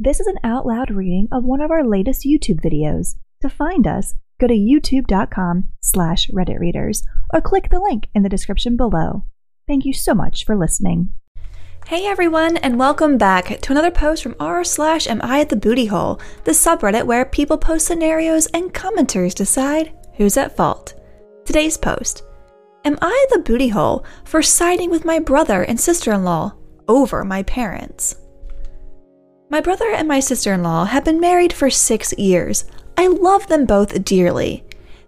This is an out loud reading of one of our latest YouTube videos. To find us, go to youtube.com slash redditreaders or click the link in the description below. Thank you so much for listening. Hey everyone, and welcome back to another post from r slash am I at the booty hole, the subreddit where people post scenarios and commenters decide who's at fault. Today's post Am I the booty hole for siding with my brother and sister in law over my parents? My brother and my sister in law have been married for six years. I love them both dearly.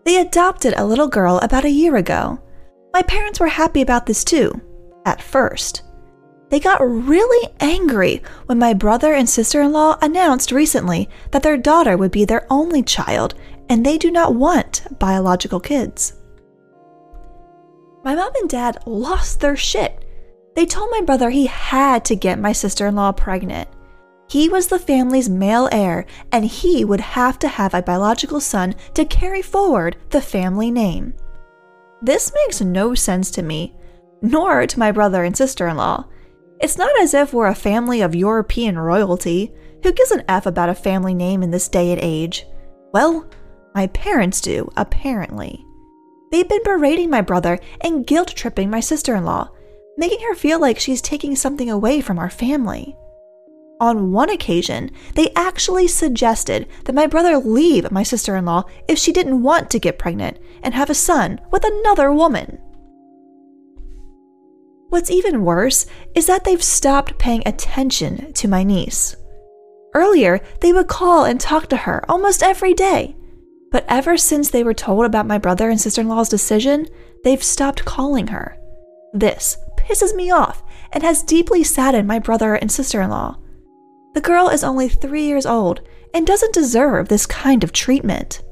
They adopted a little girl about a year ago. My parents were happy about this too, at first. They got really angry when my brother and sister in law announced recently that their daughter would be their only child and they do not want biological kids. My mom and dad lost their shit. They told my brother he had to get my sister in law pregnant. He was the family's male heir, and he would have to have a biological son to carry forward the family name. This makes no sense to me, nor to my brother and sister in law. It's not as if we're a family of European royalty. Who gives an F about a family name in this day and age? Well, my parents do, apparently. They've been berating my brother and guilt tripping my sister in law, making her feel like she's taking something away from our family. On one occasion, they actually suggested that my brother leave my sister in law if she didn't want to get pregnant and have a son with another woman. What's even worse is that they've stopped paying attention to my niece. Earlier, they would call and talk to her almost every day. But ever since they were told about my brother and sister in law's decision, they've stopped calling her. This pisses me off and has deeply saddened my brother and sister in law. The girl is only three years old and doesn't deserve this kind of treatment.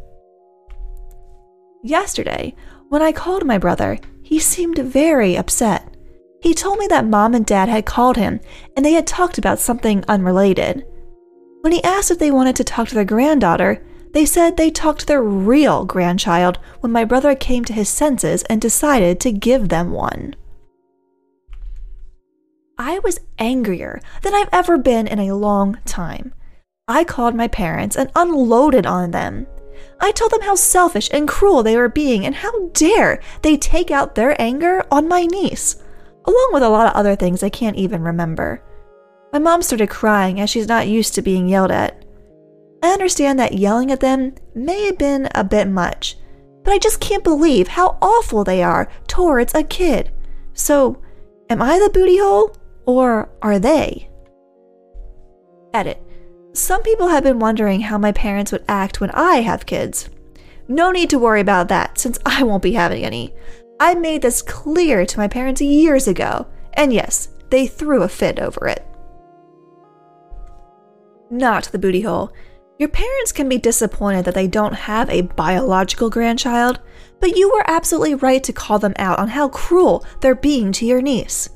Yesterday, when I called my brother, he seemed very upset. He told me that mom and dad had called him and they had talked about something unrelated. When he asked if they wanted to talk to their granddaughter, they said they talked to their real grandchild when my brother came to his senses and decided to give them one. I was angrier than I've ever been in a long time. I called my parents and unloaded on them. I told them how selfish and cruel they were being and how dare they take out their anger on my niece along with a lot of other things I can't even remember. My mom started crying as she's not used to being yelled at. I understand that yelling at them may have been a bit much, but I just can't believe how awful they are towards a kid. So, am I the booty hole, or are they? Edit. Some people have been wondering how my parents would act when I have kids. No need to worry about that, since I won't be having any. I made this clear to my parents years ago, and yes, they threw a fit over it. Not the booty hole. Your parents can be disappointed that they don't have a biological grandchild, but you were absolutely right to call them out on how cruel they're being to your niece.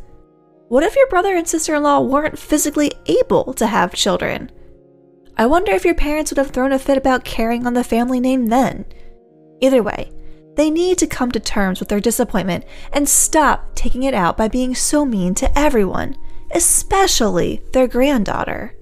What if your brother and sister in law weren't physically able to have children? I wonder if your parents would have thrown a fit about carrying on the family name then. Either way, they need to come to terms with their disappointment and stop taking it out by being so mean to everyone, especially their granddaughter.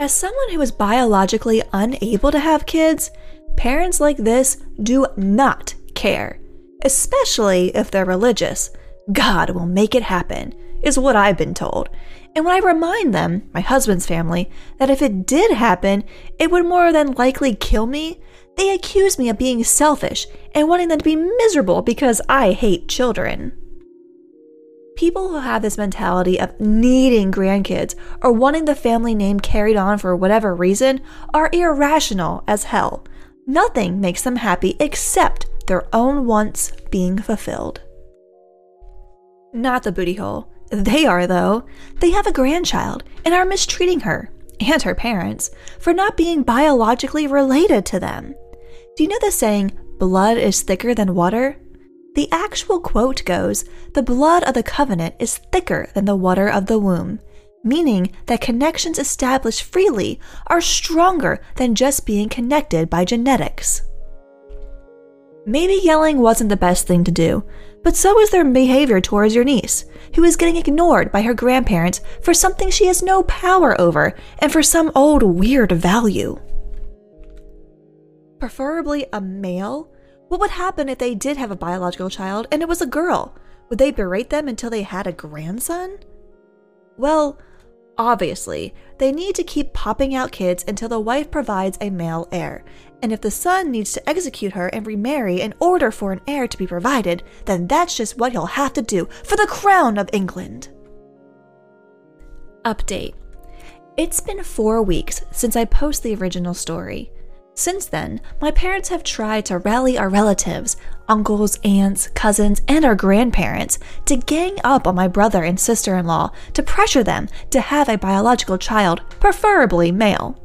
As someone who is biologically unable to have kids, parents like this do not care, especially if they're religious. God will make it happen, is what I've been told. And when I remind them, my husband's family, that if it did happen, it would more than likely kill me, they accuse me of being selfish and wanting them to be miserable because I hate children. People who have this mentality of needing grandkids or wanting the family name carried on for whatever reason are irrational as hell. Nothing makes them happy except their own wants being fulfilled. Not the booty hole. They are, though. They have a grandchild and are mistreating her and her parents for not being biologically related to them. Do you know the saying, blood is thicker than water? The actual quote goes, the blood of the covenant is thicker than the water of the womb, meaning that connections established freely are stronger than just being connected by genetics. Maybe yelling wasn't the best thing to do, but so is their behavior towards your niece. who is getting ignored by her grandparents for something she has no power over and for some old weird value. Preferably a male? What would happen if they did have a biological child and it was a girl? Would they berate them until they had a grandson? Well, obviously, they need to keep popping out kids until the wife provides a male heir. And if the son needs to execute her and remarry in order for an heir to be provided, then that's just what he'll have to do for the crown of England. Update It's been four weeks since I post the original story. Since then, my parents have tried to rally our relatives, uncles, aunts, cousins, and our grandparents to gang up on my brother and sister in law to pressure them to have a biological child, preferably male.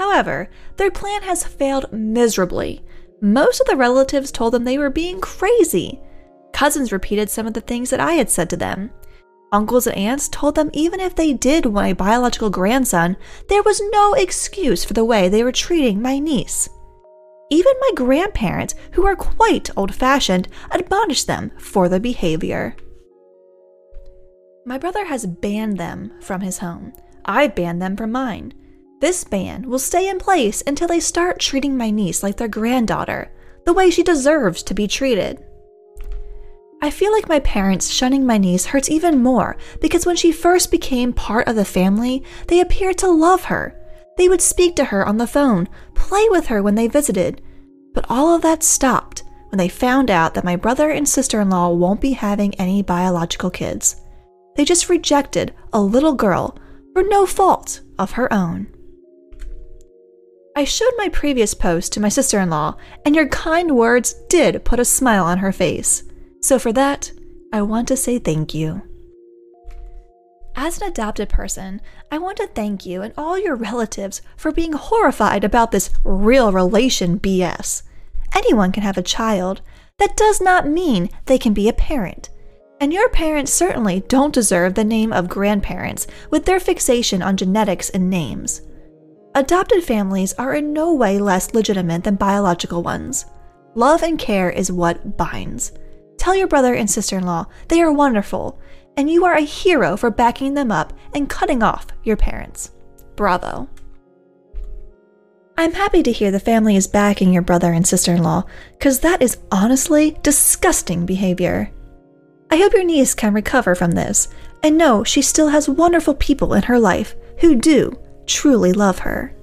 However, their plan has failed miserably. Most of the relatives told them they were being crazy. Cousins repeated some of the things that I had said to them. Uncles and aunts told them even if they did want a biological grandson, there was no excuse for the way they were treating my niece. Even my grandparents, who are quite old fashioned, admonished them for the behavior. My brother has banned them from his home. I've banned them from mine. This ban will stay in place until they start treating my niece like their granddaughter, the way she deserves to be treated. I feel like my parents shunning my niece hurts even more because when she first became part of the family, they appeared to love her. They would speak to her on the phone, play with her when they visited. But all of that stopped when they found out that my brother and sister in law won't be having any biological kids. They just rejected a little girl for no fault of her own. I showed my previous post to my sister in law, and your kind words did put a smile on her face. So, for that, I want to say thank you. As an adopted person, I want to thank you and all your relatives for being horrified about this real relation BS. Anyone can have a child. That does not mean they can be a parent. And your parents certainly don't deserve the name of grandparents with their fixation on genetics and names. Adopted families are in no way less legitimate than biological ones. Love and care is what binds. Tell your brother and sister in law they are wonderful, and you are a hero for backing them up and cutting off your parents. Bravo. I'm happy to hear the family is backing your brother and sister in law, because that is honestly disgusting behavior. I hope your niece can recover from this and know she still has wonderful people in her life who do truly love her.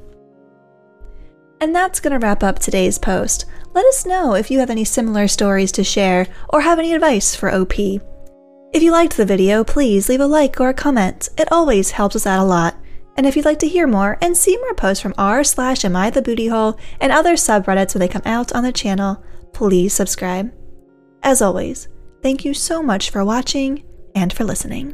And that's going to wrap up today's post. Let us know if you have any similar stories to share or have any advice for OP. If you liked the video, please leave a like or a comment. It always helps us out a lot. And if you'd like to hear more and see more posts from r slash am I the booty hole and other subreddits when they come out on the channel, please subscribe. As always, thank you so much for watching and for listening.